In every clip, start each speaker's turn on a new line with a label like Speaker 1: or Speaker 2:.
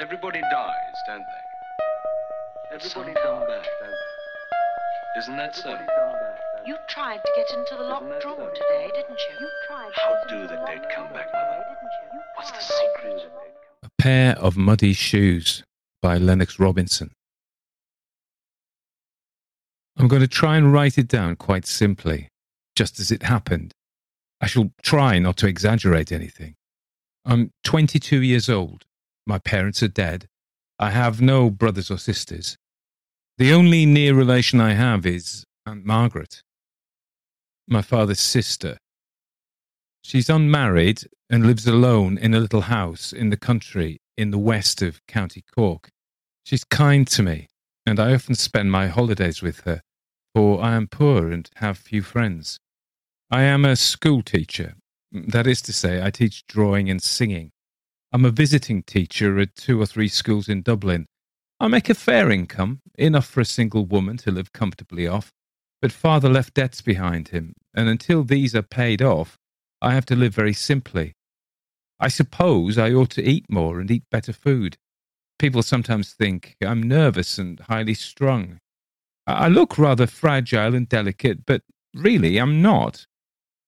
Speaker 1: Everybody dies, don't they? Everybody come back, don't they? Isn't that so?
Speaker 2: You tried to get into the locked room today, didn't you? You tried.
Speaker 1: How do the dead come back, Mother? What's the secret?
Speaker 3: A Pair of Muddy Shoes by Lennox Robinson. I'm going to try and write it down quite simply, just as it happened. I shall try not to exaggerate anything. I'm 22 years old. My parents are dead. I have no brothers or sisters. The only near relation I have is Aunt Margaret, my father's sister. She's unmarried and lives alone in a little house in the country in the west of County Cork. She's kind to me, and I often spend my holidays with her, for I am poor and have few friends. I am a school teacher. That is to say, I teach drawing and singing. I'm a visiting teacher at two or three schools in Dublin. I make a fair income, enough for a single woman to live comfortably off. But father left debts behind him, and until these are paid off, I have to live very simply. I suppose I ought to eat more and eat better food. People sometimes think I'm nervous and highly strung. I look rather fragile and delicate, but really I'm not.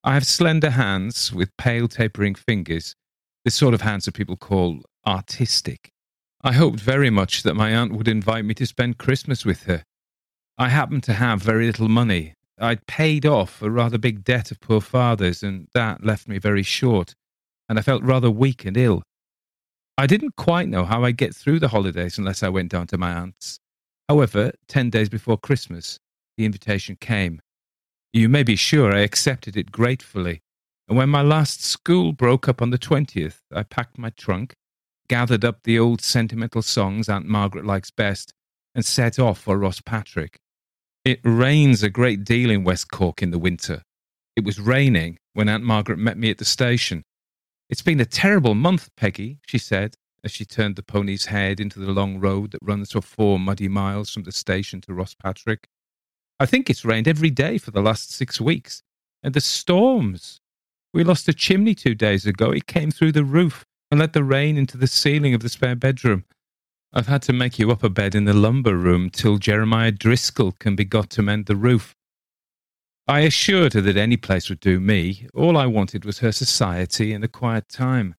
Speaker 3: I have slender hands with pale tapering fingers the sort of hands that people call artistic. I hoped very much that my aunt would invite me to spend Christmas with her. I happened to have very little money. I'd paid off a rather big debt of poor father's, and that left me very short, and I felt rather weak and ill. I didn't quite know how I'd get through the holidays unless I went down to my aunt's. However, ten days before Christmas, the invitation came. You may be sure I accepted it gratefully. And when my last school broke up on the 20th, I packed my trunk, gathered up the old sentimental songs Aunt Margaret likes best, and set off for Rosspatrick. It rains a great deal in West Cork in the winter. It was raining when Aunt Margaret met me at the station. It's been a terrible month, Peggy, she said, as she turned the pony's head into the long road that runs for four muddy miles from the station to Rosspatrick. I think it's rained every day for the last six weeks. And the storms. We lost a chimney two days ago. It came through the roof and let the rain into the ceiling of the spare bedroom. I've had to make you up a bed in the lumber room till Jeremiah Driscoll can be got to mend the roof. I assured her that any place would do me. All I wanted was her society and a quiet time.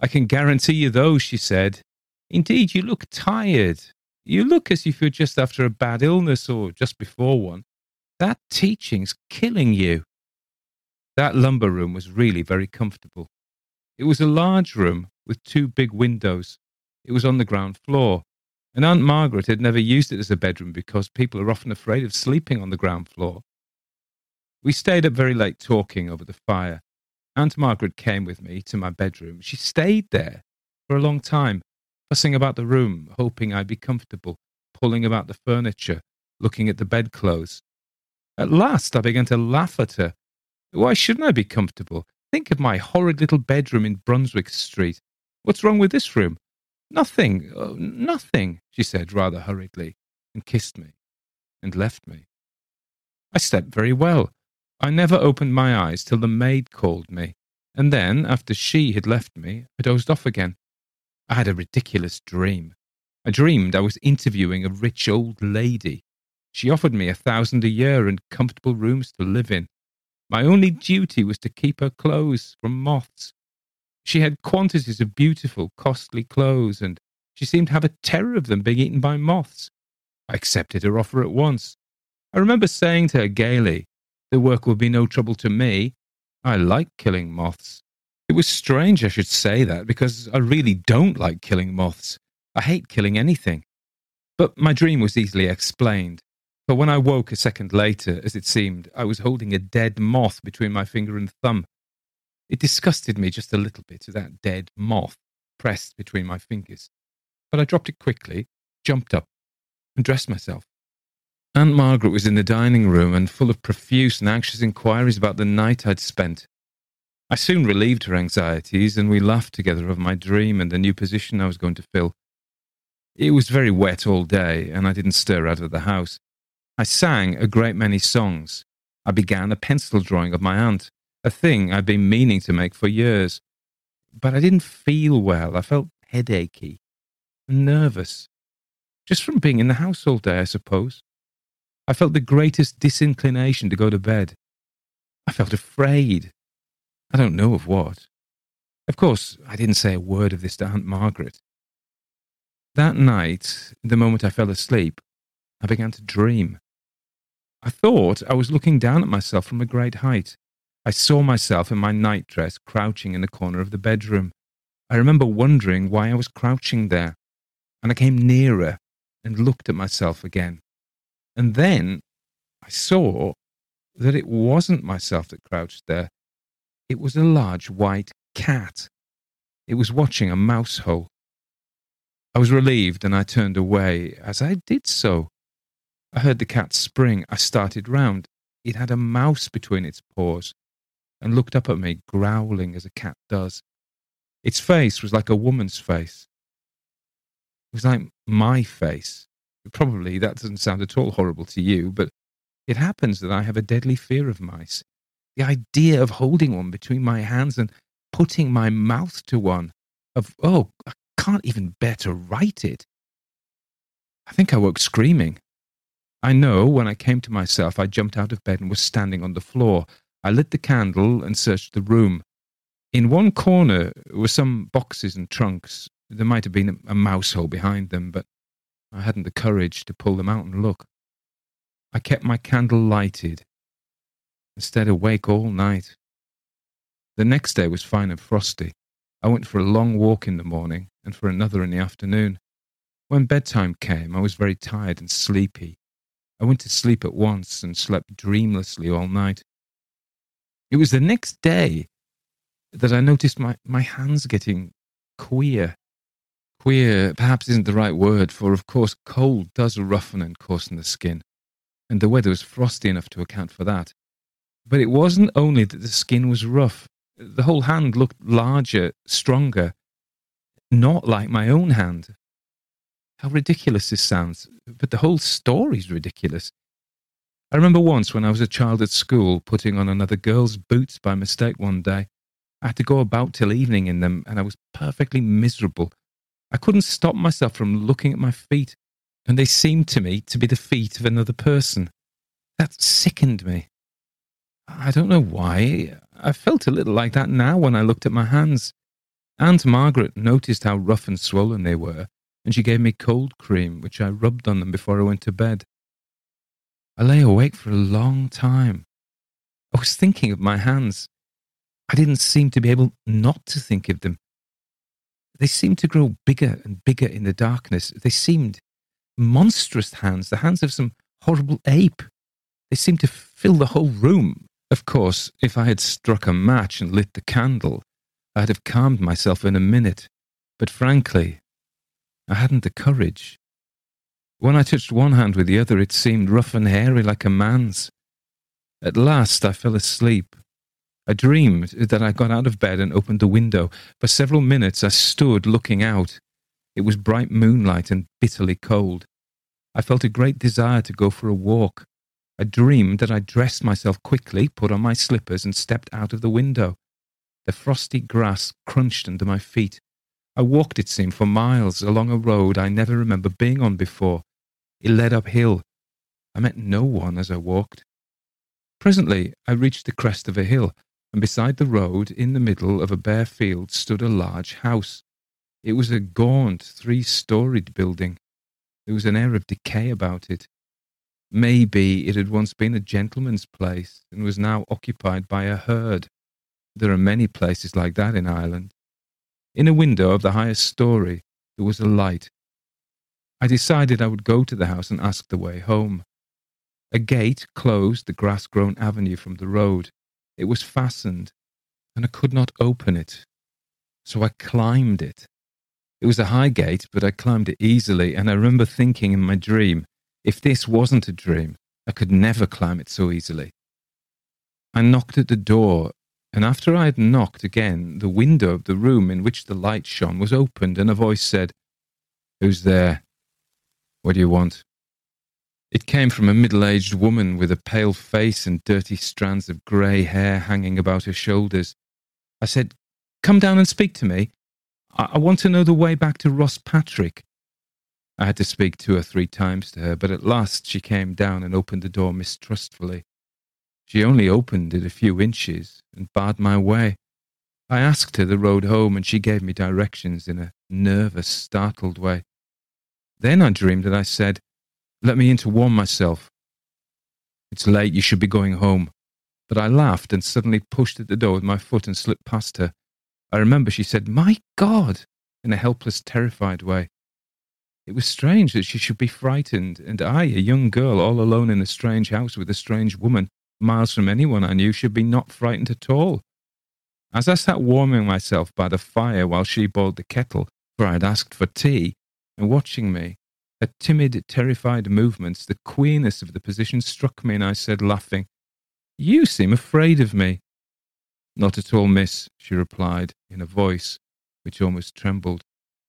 Speaker 3: I can guarantee you, though, she said. Indeed, you look tired. You look as if you're just after a bad illness or just before one. That teaching's killing you. That lumber room was really very comfortable. It was a large room with two big windows. It was on the ground floor, and Aunt Margaret had never used it as a bedroom because people are often afraid of sleeping on the ground floor. We stayed up very late talking over the fire. Aunt Margaret came with me to my bedroom. She stayed there for a long time, fussing about the room, hoping I'd be comfortable, pulling about the furniture, looking at the bedclothes. At last, I began to laugh at her why shouldn't I be comfortable? Think of my horrid little bedroom in Brunswick Street. What's wrong with this room? Nothing, oh, nothing, she said rather hurriedly, and kissed me, and left me. I slept very well. I never opened my eyes till the maid called me, and then, after she had left me, I dozed off again. I had a ridiculous dream. I dreamed I was interviewing a rich old lady. She offered me a thousand a year and comfortable rooms to live in. My only duty was to keep her clothes from moths. She had quantities of beautiful, costly clothes, and she seemed to have a terror of them being eaten by moths. I accepted her offer at once. I remember saying to her gaily, The work will be no trouble to me. I like killing moths. It was strange I should say that because I really don't like killing moths. I hate killing anything. But my dream was easily explained. But when I woke a second later, as it seemed, I was holding a dead moth between my finger and thumb. It disgusted me just a little bit, that dead moth pressed between my fingers. But I dropped it quickly, jumped up, and dressed myself. Aunt Margaret was in the dining room and full of profuse and anxious inquiries about the night I'd spent. I soon relieved her anxieties, and we laughed together over my dream and the new position I was going to fill. It was very wet all day, and I didn't stir out of the house. I sang a great many songs. I began a pencil drawing of my aunt, a thing I'd been meaning to make for years. But I didn't feel well. I felt headachy. and nervous. Just from being in the house all day, I suppose. I felt the greatest disinclination to go to bed. I felt afraid. I don't know of what. Of course, I didn't say a word of this to Aunt Margaret. That night, the moment I fell asleep, I began to dream. I thought I was looking down at myself from a great height. I saw myself in my nightdress crouching in the corner of the bedroom. I remember wondering why I was crouching there, and I came nearer and looked at myself again. And then I saw that it wasn't myself that crouched there. It was a large white cat. It was watching a mouse hole. I was relieved and I turned away. As I did so, I heard the cat spring. I started round. It had a mouse between its paws and looked up at me, growling as a cat does. Its face was like a woman's face. It was like my face. Probably that doesn't sound at all horrible to you, but it happens that I have a deadly fear of mice. The idea of holding one between my hands and putting my mouth to one, of, oh, I can't even bear to write it. I think I woke screaming. I know when I came to myself, I jumped out of bed and was standing on the floor. I lit the candle and searched the room. In one corner were some boxes and trunks. There might have been a mouse hole behind them, but I hadn't the courage to pull them out and look. I kept my candle lighted and stayed awake all night. The next day was fine and frosty. I went for a long walk in the morning and for another in the afternoon. When bedtime came, I was very tired and sleepy. I went to sleep at once and slept dreamlessly all night. It was the next day that I noticed my, my hands getting queer. Queer perhaps isn't the right word, for of course cold does roughen and coarsen the skin, and the weather was frosty enough to account for that. But it wasn't only that the skin was rough, the whole hand looked larger, stronger, not like my own hand. How ridiculous this sounds, but the whole story's ridiculous. I remember once when I was a child at school putting on another girl's boots by mistake one day. I had to go about till evening in them, and I was perfectly miserable. I couldn't stop myself from looking at my feet, and they seemed to me to be the feet of another person. That sickened me. I don't know why. I felt a little like that now when I looked at my hands. Aunt Margaret noticed how rough and swollen they were, and she gave me cold cream, which I rubbed on them before I went to bed. I lay awake for a long time. I was thinking of my hands. I didn't seem to be able not to think of them. They seemed to grow bigger and bigger in the darkness. They seemed monstrous hands, the hands of some horrible ape. They seemed to fill the whole room. Of course, if I had struck a match and lit the candle, I'd have calmed myself in a minute. But frankly, I hadn't the courage. When I touched one hand with the other, it seemed rough and hairy like a man's. At last, I fell asleep. I dreamed that I got out of bed and opened the window. For several minutes, I stood looking out. It was bright moonlight and bitterly cold. I felt a great desire to go for a walk. I dreamed that I dressed myself quickly, put on my slippers, and stepped out of the window. The frosty grass crunched under my feet. I walked, it seemed, for miles along a road I never remember being on before. It led uphill. I met no one as I walked. Presently, I reached the crest of a hill, and beside the road, in the middle of a bare field, stood a large house. It was a gaunt, three storied building. There was an air of decay about it. Maybe it had once been a gentleman's place and was now occupied by a herd. There are many places like that in Ireland. In a window of the highest story, there was a light I decided I would go to the house and ask the way home. A gate closed the grass grown avenue from the road. It was fastened, and I could not open it. So I climbed it. It was a high gate, but I climbed it easily, and I remember thinking in my dream, if this wasn't a dream, I could never climb it so easily. I knocked at the door, and after I had knocked again, the window of the room in which the light shone was opened, and a voice said, Who's there? What do you want? It came from a middle aged woman with a pale face and dirty strands of grey hair hanging about her shoulders. I said, Come down and speak to me. I, I want to know the way back to Ross Patrick. I had to speak two or three times to her, but at last she came down and opened the door mistrustfully. She only opened it a few inches and barred my way. I asked her the road home, and she gave me directions in a nervous, startled way. Then I dreamed that I said, Let me in to warm myself. It's late, you should be going home. But I laughed and suddenly pushed at the door with my foot and slipped past her. I remember she said, My God, in a helpless, terrified way. It was strange that she should be frightened, and I, a young girl, all alone in a strange house with a strange woman, miles from anyone I knew, should be not frightened at all. As I sat warming myself by the fire while she boiled the kettle, for I had asked for tea, and watching me, her timid, terrified movements, the queerness of the position struck me, and I said, laughing, You seem afraid of me. Not at all, miss, she replied, in a voice which almost trembled.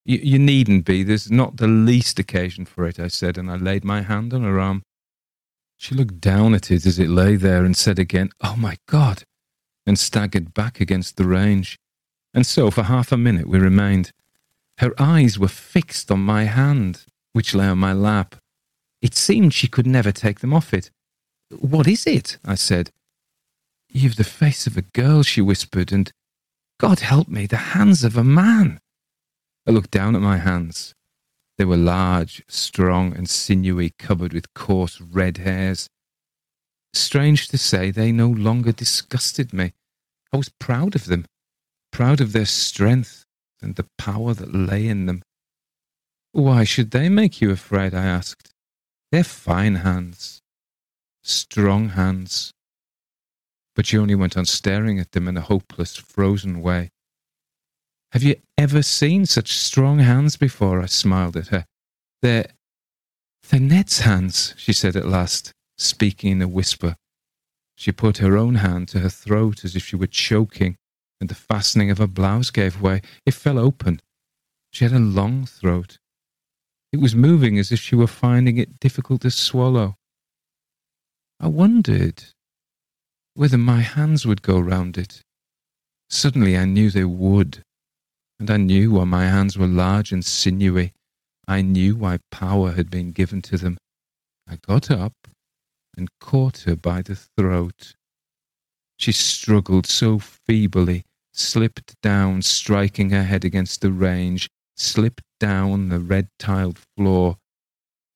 Speaker 3: You needn't be. There's not the least occasion for it, I said, and I laid my hand on her arm. She looked down at it as it lay there and said again, Oh my God! and staggered back against the range. And so for half a minute we remained. Her eyes were fixed on my hand, which lay on my lap. It seemed she could never take them off it. What is it? I said. You've the face of a girl, she whispered, and God help me, the hands of a man. I looked down at my hands. They were large, strong, and sinewy, covered with coarse red hairs. Strange to say, they no longer disgusted me. I was proud of them, proud of their strength and the power that lay in them. Why should they make you afraid? I asked. They're fine hands, strong hands. But she only went on staring at them in a hopeless, frozen way. Have you ever seen such strong hands before? I smiled at her. They're, they're Ned's hands, she said at last speaking in a whisper. She put her own hand to her throat as if she were choking, and the fastening of her blouse gave way. It fell open. She had a long throat. It was moving as if she were finding it difficult to swallow. I wondered whether my hands would go round it. Suddenly I knew they would, and I knew why my hands were large and sinewy. I knew why power had been given to them. I got up and caught her by the throat. She struggled so feebly, slipped down, striking her head against the range, slipped down the red tiled floor,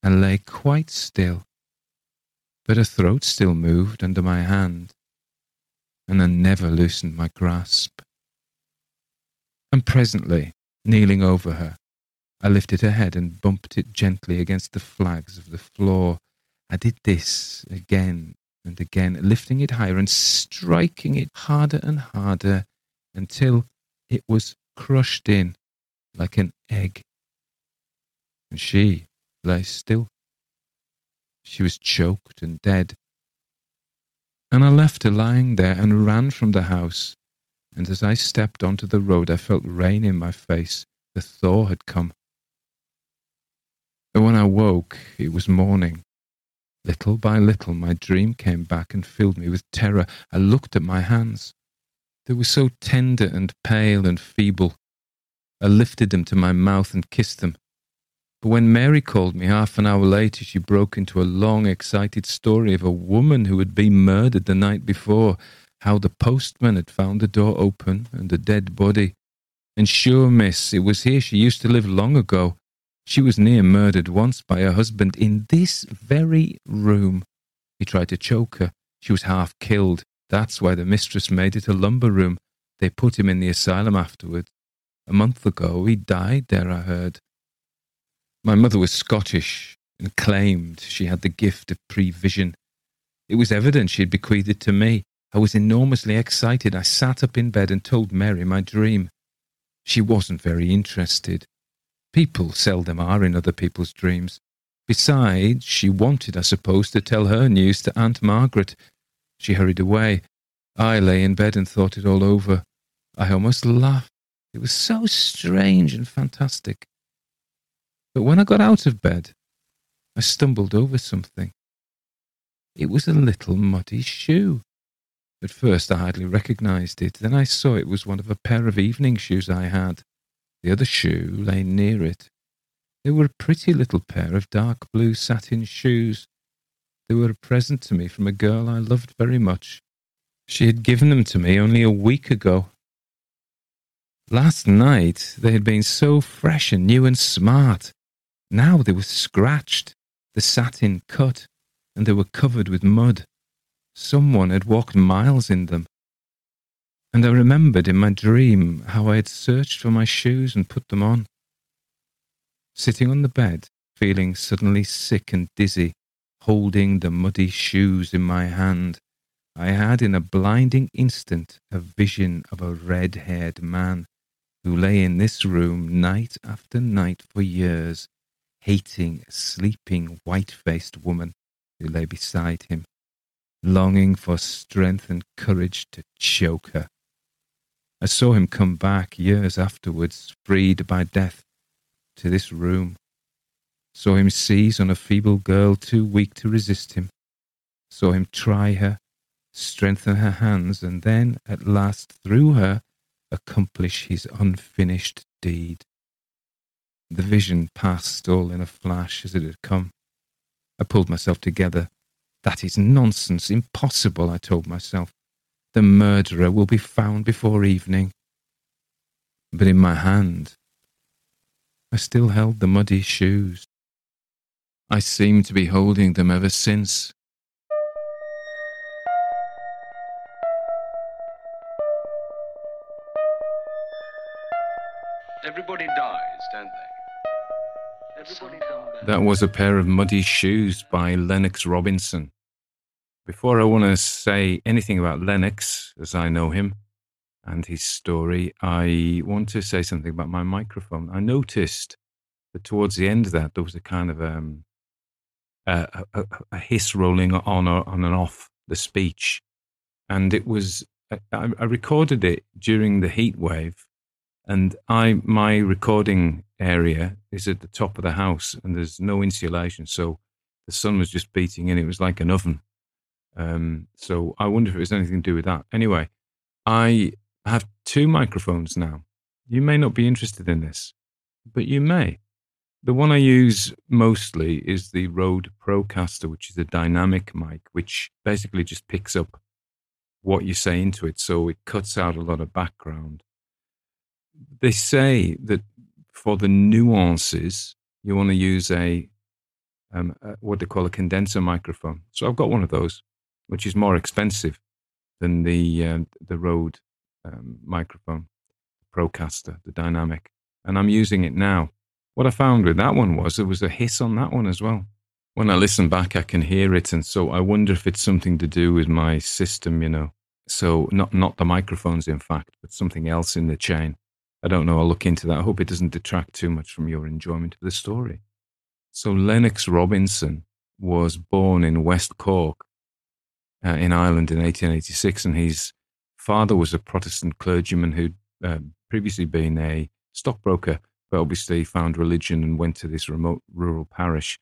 Speaker 3: and lay quite still. But her throat still moved under my hand, and I never loosened my grasp. And presently, kneeling over her, I lifted her head and bumped it gently against the flags of the floor I did this again and again, lifting it higher and striking it harder and harder until it was crushed in like an egg. And she lay still. She was choked and dead. And I left her lying there and ran from the house. And as I stepped onto the road, I felt rain in my face. The thaw had come. And when I woke, it was morning. Little by little, my dream came back and filled me with terror. I looked at my hands. They were so tender and pale and feeble. I lifted them to my mouth and kissed them. But when Mary called me half an hour later, she broke into a long, excited story of a woman who had been murdered the night before, how the postman had found the door open and a dead body. And sure, miss, it was here she used to live long ago. She was near murdered once by her husband in this very room. He tried to choke her. She was half killed. That's why the mistress made it a lumber room. They put him in the asylum afterward. A month ago, he died there, I heard. My mother was Scottish and claimed she had the gift of prevision. It was evident she had bequeathed it to me. I was enormously excited. I sat up in bed and told Mary my dream. She wasn't very interested. People seldom are in other people's dreams. Besides, she wanted, I suppose, to tell her news to Aunt Margaret. She hurried away. I lay in bed and thought it all over. I almost laughed. It was so strange and fantastic. But when I got out of bed, I stumbled over something. It was a little muddy shoe. At first I hardly recognized it. Then I saw it was one of a pair of evening shoes I had. The other shoe lay near it. They were a pretty little pair of dark blue satin shoes. They were a present to me from a girl I loved very much. She had given them to me only a week ago. Last night they had been so fresh and new and smart. Now they were scratched, the satin cut, and they were covered with mud. Someone had walked miles in them. And I remembered in my dream how I had searched for my shoes and put them on. Sitting on the bed, feeling suddenly sick and dizzy, holding the muddy shoes in my hand, I had in a blinding instant a vision of a red haired man who lay in this room night after night for years, hating a sleeping white faced woman who lay beside him, longing for strength and courage to choke her. I saw him come back years afterwards, freed by death, to this room. Saw him seize on a feeble girl too weak to resist him. Saw him try her, strengthen her hands, and then, at last, through her, accomplish his unfinished deed. The vision passed all in a flash as it had come. I pulled myself together. That is nonsense, impossible, I told myself. The murderer will be found before evening. But in my hand, I still held the muddy shoes. I seemed to be holding them ever since.
Speaker 1: Everybody dies, don't they? Everybody.
Speaker 3: That was a pair of muddy shoes by Lennox Robinson. Before I want to say anything about Lennox, as I know him, and his story, I want to say something about my microphone. I noticed that towards the end of that, there was a kind of um, a, a, a hiss rolling on on and off the speech, and it was I, I recorded it during the heat wave, and I my recording area is at the top of the house, and there's no insulation, so the sun was just beating in. It was like an oven. Um, so I wonder if it was anything to do with that. Anyway, I have two microphones now. You may not be interested in this, but you may. The one I use mostly is the Rode Procaster, which is a dynamic mic, which basically just picks up what you say into it. So it cuts out a lot of background. They say that for the nuances, you want to use a, um, a what they call a condenser microphone. So I've got one of those, which is more expensive than the uh, the Rode um, microphone, Procaster, the dynamic, and I'm using it now. What I found with that one was there was a hiss on that one as well. When I listen back, I can hear it, and so I wonder if it's something to do with my system, you know. So not not the microphones, in fact, but something else in the chain. I don't know. I'll look into that. I hope it doesn't detract too much from your enjoyment of the story. So Lennox Robinson was born in West Cork uh, in Ireland in 1886, and his father was a Protestant clergyman who'd uh, previously been a stockbroker, but obviously found religion and went to this remote rural parish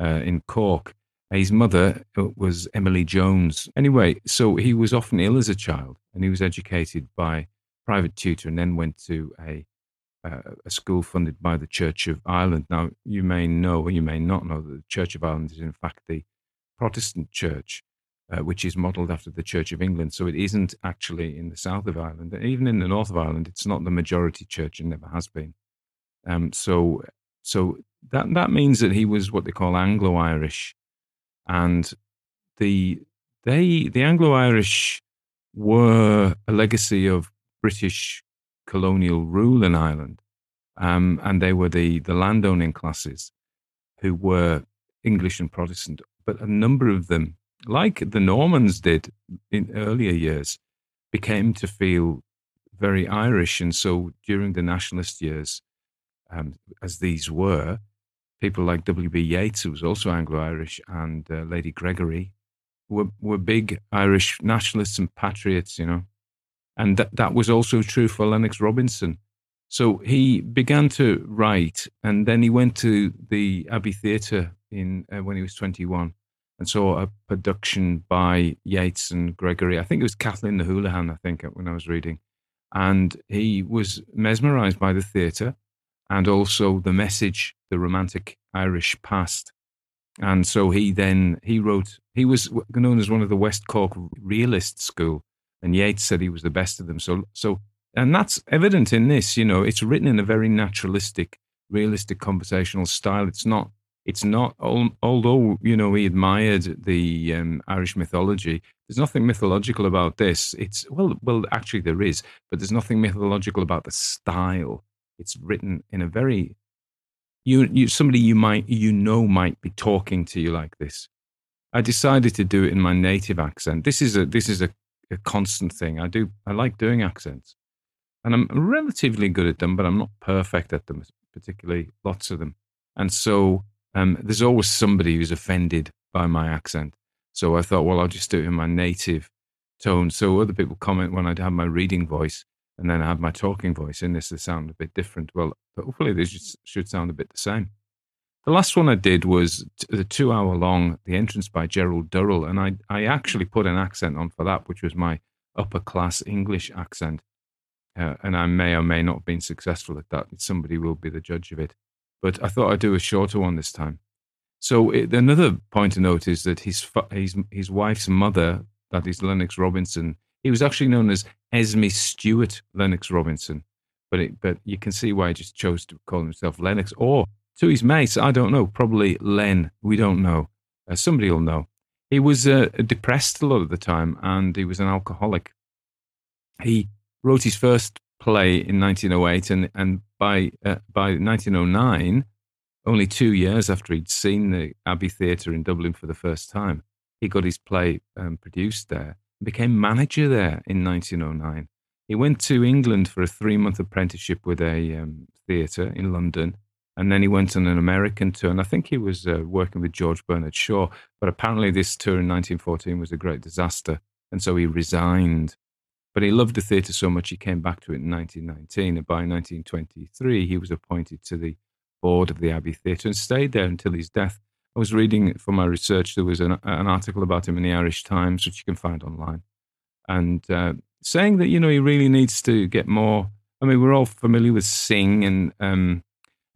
Speaker 3: uh, in Cork. His mother uh, was Emily Jones. Anyway, so he was often ill as a child, and he was educated by private tutor, and then went to a uh, a school funded by the Church of Ireland. Now, you may know or you may not know that the Church of Ireland is in fact the Protestant church uh, which is modelled after the Church of England. So it isn't actually in the south of Ireland. Even in the north of Ireland, it's not the majority church and never has been. Um, so, so that that means that he was what they call Anglo-Irish, and the they the Anglo-Irish were a legacy of British colonial rule in Ireland, um, and they were the the landowning classes who were English and Protestant. But a number of them like the Normans did in earlier years, became to feel very Irish. And so during the nationalist years, um, as these were, people like W.B. Yeats, who was also Anglo Irish, and uh, Lady Gregory were, were big Irish nationalists and patriots, you know. And that, that was also true for Lennox Robinson. So he began to write, and then he went to the Abbey Theatre in uh, when he was 21 and saw a production by Yeats and Gregory. I think it was Kathleen the Houlihan, I think, when I was reading. And he was mesmerized by the theatre and also the message, the romantic Irish past. And so he then he wrote. He was known as one of the West Cork realist school, and Yeats said he was the best of them. So so, and that's evident in this. You know, it's written in a very naturalistic, realistic conversational style. It's not. It's not. Although you know he admired the um, Irish mythology, there's nothing mythological about this. It's well, well, actually there is, but there's nothing mythological about the style. It's written in a very you, you somebody you might you know might be talking to you like this. I decided to do it in my native accent. This is a this is a, a constant thing. I do I like doing accents, and I'm relatively good at them, but I'm not perfect at them, particularly lots of them. And so um, there's always somebody who's offended by my accent. So I thought, well, I'll just do it in my native tone. So other people comment when I'd have my reading voice, and then I have my talking voice in this, they sound a bit different. Well, hopefully they should, should sound a bit the same. The last one I did was the two hour long The Entrance by Gerald Durrell, and I, I actually put an accent on for that, which was my upper class English accent. Uh, and I may or may not have been successful at that. Somebody will be the judge of it. But I thought I'd do a shorter one this time. So it, another point to note is that his, his, his wife's mother, that is Lennox Robinson, he was actually known as Esme Stuart Lennox Robinson, but it, but you can see why he just chose to call himself Lennox. Or to his mates, I don't know, probably Len. We don't know. Uh, somebody will know. He was uh, depressed a lot of the time, and he was an alcoholic. He wrote his first play in 1908, and and by uh, by 1909, only two years after he'd seen the Abbey Theatre in Dublin for the first time, he got his play um, produced there and became manager there in 1909. He went to England for a three month apprenticeship with a um, theatre in London. And then he went on an American tour. And I think he was uh, working with George Bernard Shaw. But apparently, this tour in 1914 was a great disaster. And so he resigned. But he loved the theatre so much, he came back to it in 1919. And by 1923, he was appointed to the board of the Abbey Theatre and stayed there until his death I was reading for my research. There was an, an article about him in the Irish Times, which you can find online, and uh, saying that you know he really needs to get more. I mean, we're all familiar with Synge, and um,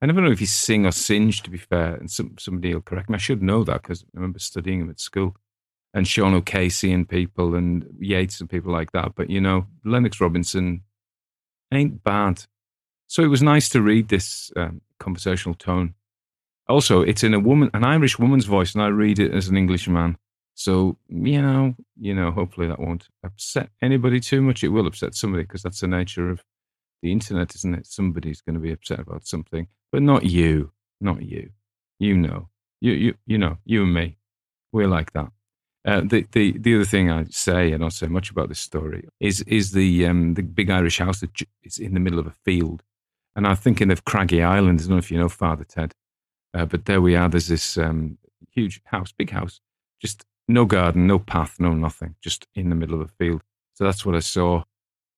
Speaker 3: I never know if he's Sing or Singe. To be fair, and some, somebody will correct me. I should know that because I remember studying him at school, and Sean O'Casey and people, and Yeats and people like that. But you know, Lennox Robinson ain't bad. So it was nice to read this um, conversational tone also, it's in a woman, an Irish woman's voice, and I read it as an Englishman. So you know, you know, hopefully that won't upset anybody too much. It will upset somebody because that's the nature of the internet, isn't it? Somebody's going to be upset about something, but not you, not you. You know, you you you know, you and me, we're like that. Uh, the the the other thing I say, and I say much about this story, is is the um, the big Irish house that is in the middle of a field, and I'm thinking of Craggy Island. I don't know if you know Father Ted. Uh, but there we are. There's this um, huge house, big house, just no garden, no path, no nothing, just in the middle of a field. So that's what I saw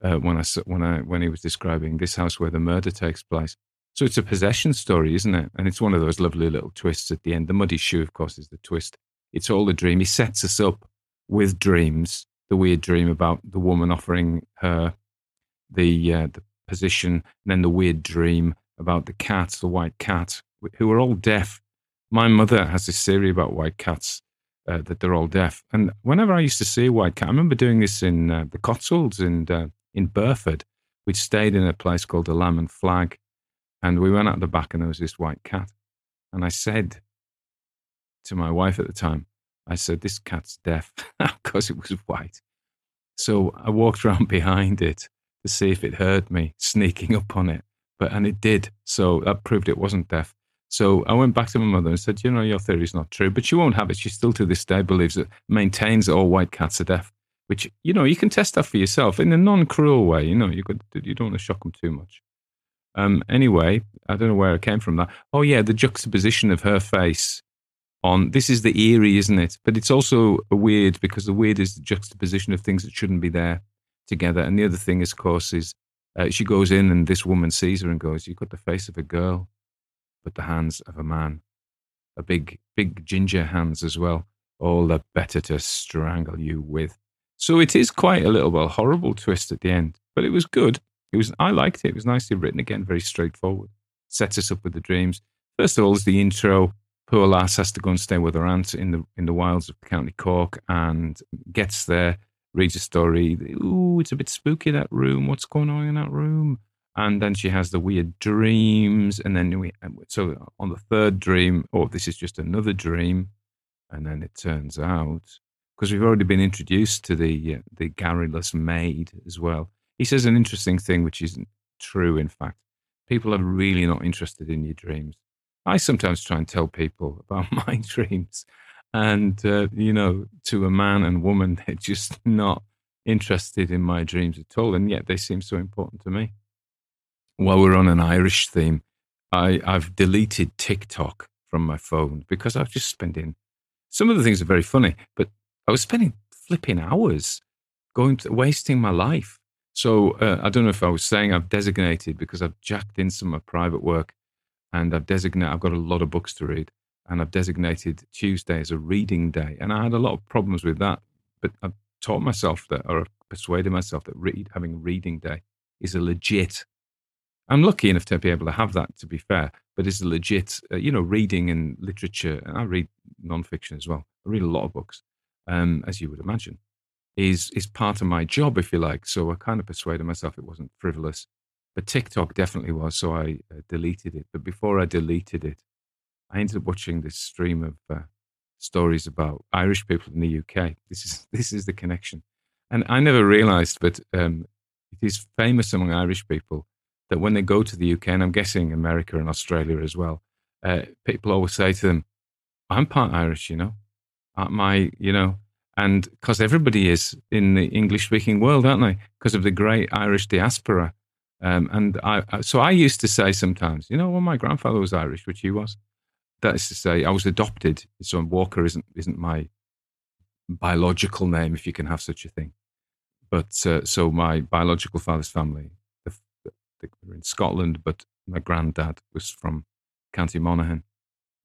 Speaker 3: uh, when I when I when he was describing this house where the murder takes place. So it's a possession story, isn't it? And it's one of those lovely little twists at the end. The muddy shoe, of course, is the twist. It's all a dream. He sets us up with dreams. The weird dream about the woman offering her the uh, the position, and then the weird dream about the cat, the white cat, who are all deaf. My mother has this theory about white cats uh, that they're all deaf. And whenever I used to see a white cat, I remember doing this in uh, the Cotswolds in uh, in Burford. We stayed in a place called the Lamb and Flag, and we went out the back, and there was this white cat. And I said to my wife at the time, I said, "This cat's deaf because it was white." So I walked around behind it to see if it heard me sneaking up on it, but and it did. So that proved it wasn't deaf. So I went back to my mother and said, you know, your theory is not true, but she won't have it. She still to this day believes that maintains that all white cats are deaf, which, you know, you can test that for yourself in a non-cruel way. You know, you could, you don't want to shock them too much. Um, anyway, I don't know where I came from that. Oh yeah, the juxtaposition of her face on, this is the eerie, isn't it? But it's also a weird because the weird is the juxtaposition of things that shouldn't be there together. And the other thing, is, of course, is uh, she goes in and this woman sees her and goes, you've got the face of a girl but the hands of a man. A big, big ginger hands as well, all the better to strangle you with. So it is quite a little well horrible twist at the end, but it was good. It was I liked it. It was nicely written again, very straightforward. sets us up with the dreams. First of all, is the intro. Poor lass has to go and stay with her aunt in the in the wilds of County Cork, and gets there, reads a story. Ooh, it's a bit spooky that room. What's going on in that room? And then she has the weird dreams, and then we so on the third dream, oh, this is just another dream, and then it turns out because we've already been introduced to the uh, the garrulous maid as well. He says an interesting thing, which isn't true. In fact, people are really not interested in your dreams. I sometimes try and tell people about my dreams, and uh, you know, to a man and woman, they're just not interested in my dreams at all, and yet they seem so important to me. While we're on an Irish theme, I, I've deleted TikTok from my phone because I've just spending. Some of the things are very funny, but I was spending flipping hours going to, wasting my life. So uh, I don't know if I was saying I've designated because I've jacked in some of my private work and I've designated, I've got a lot of books to read and I've designated Tuesday as a reading day. And I had a lot of problems with that, but I've taught myself that, or persuaded myself that read, having reading day is a legit. I'm lucky enough to be able to have that, to be fair, but it's a legit, uh, you know, reading and literature. And I read nonfiction as well. I read a lot of books um, as you would imagine, is is part of my job, if you like. So I kind of persuaded myself it wasn't frivolous, but TikTok definitely was. So I uh, deleted it. But before I deleted it, I ended up watching this stream of uh, stories about Irish people in the UK. This is this is the connection, and I never realised, but um, it is famous among Irish people that when they go to the UK, and I'm guessing America and Australia as well, uh, people always say to them, "I'm part Irish," you know my, you know, and because everybody is in the English speaking world, aren't they? Because of the great Irish diaspora. Um, and I, so I used to say sometimes, you know, well, my grandfather was Irish, which he was. That is to say, I was adopted. So Walker isn't isn't my biological name, if you can have such a thing. But uh, so my biological father's family, they were in Scotland, but my granddad was from County Monaghan.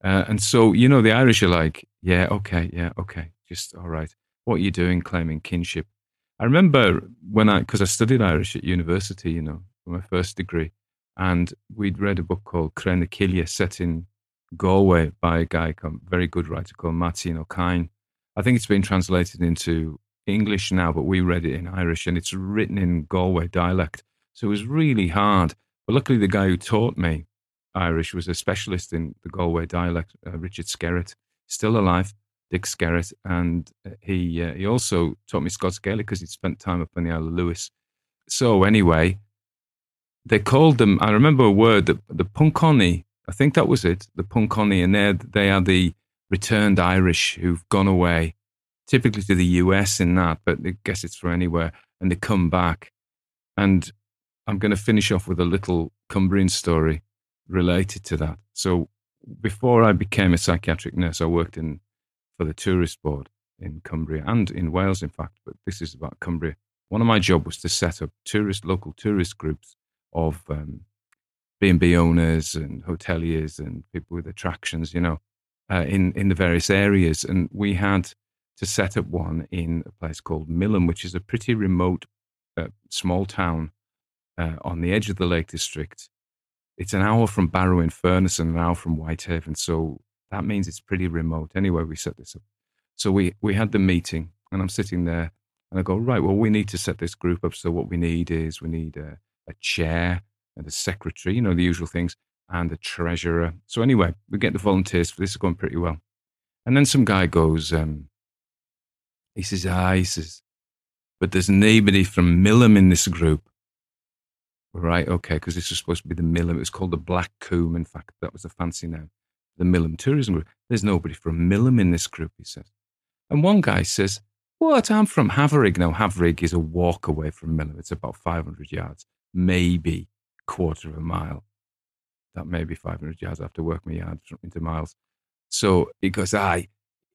Speaker 3: Uh, and so, you know, the Irish are like, yeah, okay, yeah, okay, just all right. What are you doing claiming kinship? I remember when I, because I studied Irish at university, you know, for my first degree, and we'd read a book called Cré na Cille set in Galway by a guy, a very good writer called Máirtín Ó Cadhain. I think it's been translated into English now, but we read it in Irish and it's written in Galway dialect. So it was really hard. But luckily, the guy who taught me Irish, was a specialist in the Galway dialect, uh, Richard Skerritt, still alive, Dick Skerritt. And uh, he, uh, he also taught me Scots Gaelic because he'd spent time up on the Isle of Lewis. So, anyway, they called them, I remember a word, the, the Poncánaí, I think that was it, the Poncánaí, and they they are the returned Irish who've gone away, typically to the US in that, but I guess it's for anywhere, and they come back. And I'm going to finish off with a little Cumbrian story related to that. So before I became a psychiatric nurse, I worked in for the tourist board in Cumbria and in Wales, in fact. But this is about Cumbria. One of my job was to set up tourist local tourist groups of um, B&B owners and hoteliers and people with attractions, you know, uh, in in the various areas. And we had to set up one in a place called Millom, which is a pretty remote, uh, small town uh, on the edge of the Lake District it's an hour from Barrow in Furness and an hour from Whitehaven. So that means it's pretty remote. Anyway, we set this up. So we, we had the meeting and I'm sitting there and I go, right, well, we need to set this group up. So what we need is we need a, a chair and a secretary, you know, the usual things, and a treasurer. So anyway, we get the volunteers for this is going pretty well. And then some guy goes, um, he says, ah, he says, but there's nobody from Millom in this group. Right, okay, because this was supposed to be the Millom. It was called the Black Combe. In fact, that was the fancy name. The Millom Tourism Group. There's nobody from Millom in this group, he says. And one guy says, What? I'm from Haverigg. Now, Haverigg is a walk away from Millom. It's about 500 yards, maybe quarter of a mile. That may be 500 yards. I have to work my yards into miles. So he goes, Aye.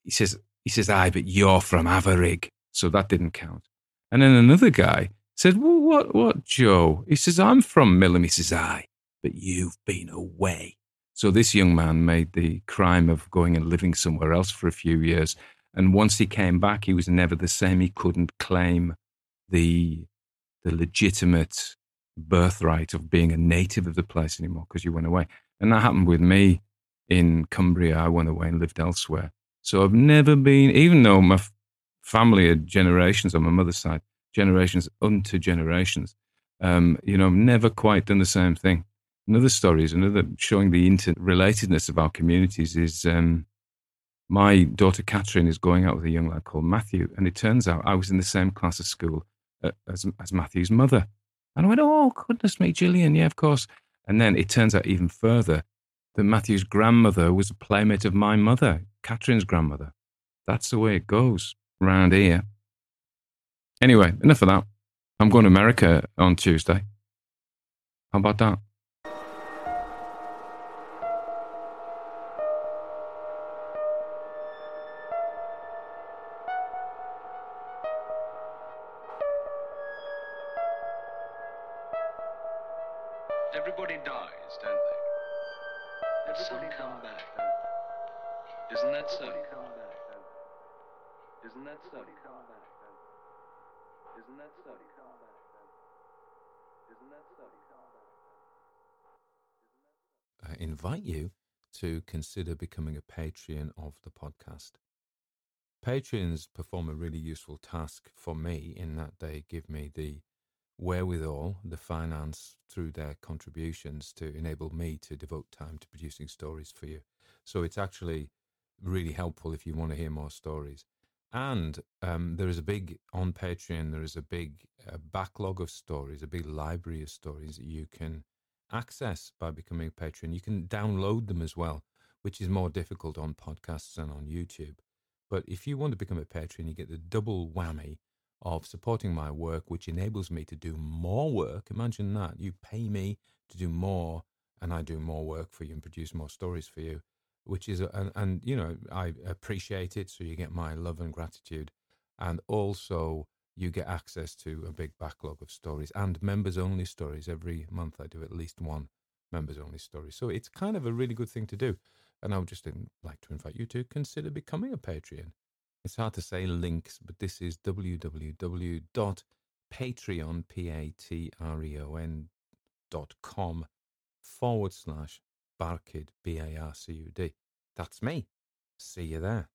Speaker 3: He says, he says, Aye, but you're from Averig. So that didn't count. And then another guy said, Well, what, what, Joe? He says, I'm from Millom. He says, Aye, but you've been away. So this young man made the crime of going and living somewhere else for a few years. And once he came back, he was never the same. He couldn't claim the, the legitimate birthright of being a native of the place anymore because you went away. And that happened with me in Cumbria. I went away and lived elsewhere. So I've never been, even though my family are generations on my mother's side, generations unto generations, um, you know, I've never quite done the same thing. Another story is another showing the interrelatedness of our communities is um, my daughter Catherine is going out with a young lad called Matthew, and it turns out I was in the same class of school uh, as, as Matthew's mother. And I went, oh, goodness me, Gillian, yeah, of course. And then it turns out even further that Matthew's grandmother was a playmate of my mother, Catherine's grandmother. That's the way it goes round here. Anyway, enough of that. I'm going to America on Tuesday. How about that? You to consider becoming a patron of the podcast. Patrons perform a really useful task for me in that they give me the wherewithal, the finance through their contributions to enable me to devote time to producing stories for you. So it's actually really helpful if you want to hear more stories. And um, there is a big, on Patreon, there is a big uh, backlog of stories, a big library of stories that you can access by becoming a patron. You can download them as well, which is more difficult on podcasts and on YouTube. But if you want to become a patron, you get the double whammy of supporting my work, which enables me to do more work. Imagine that. You pay me to do more, and I do more work for you and produce more stories for you, which is, and, and you know, I appreciate it. So you get my love and gratitude. And also, you get access to a big backlog of stories and members only stories. Every month, I do at least one members only story. So it's kind of a really good thing to do. And I would just like to invite you to consider becoming a Patreon. It's hard to say links, but this is www.patreon, P-A-T-R-E-O-N dot com forward slash Barcud, B-A-R-C-U-D. That's me. See you there.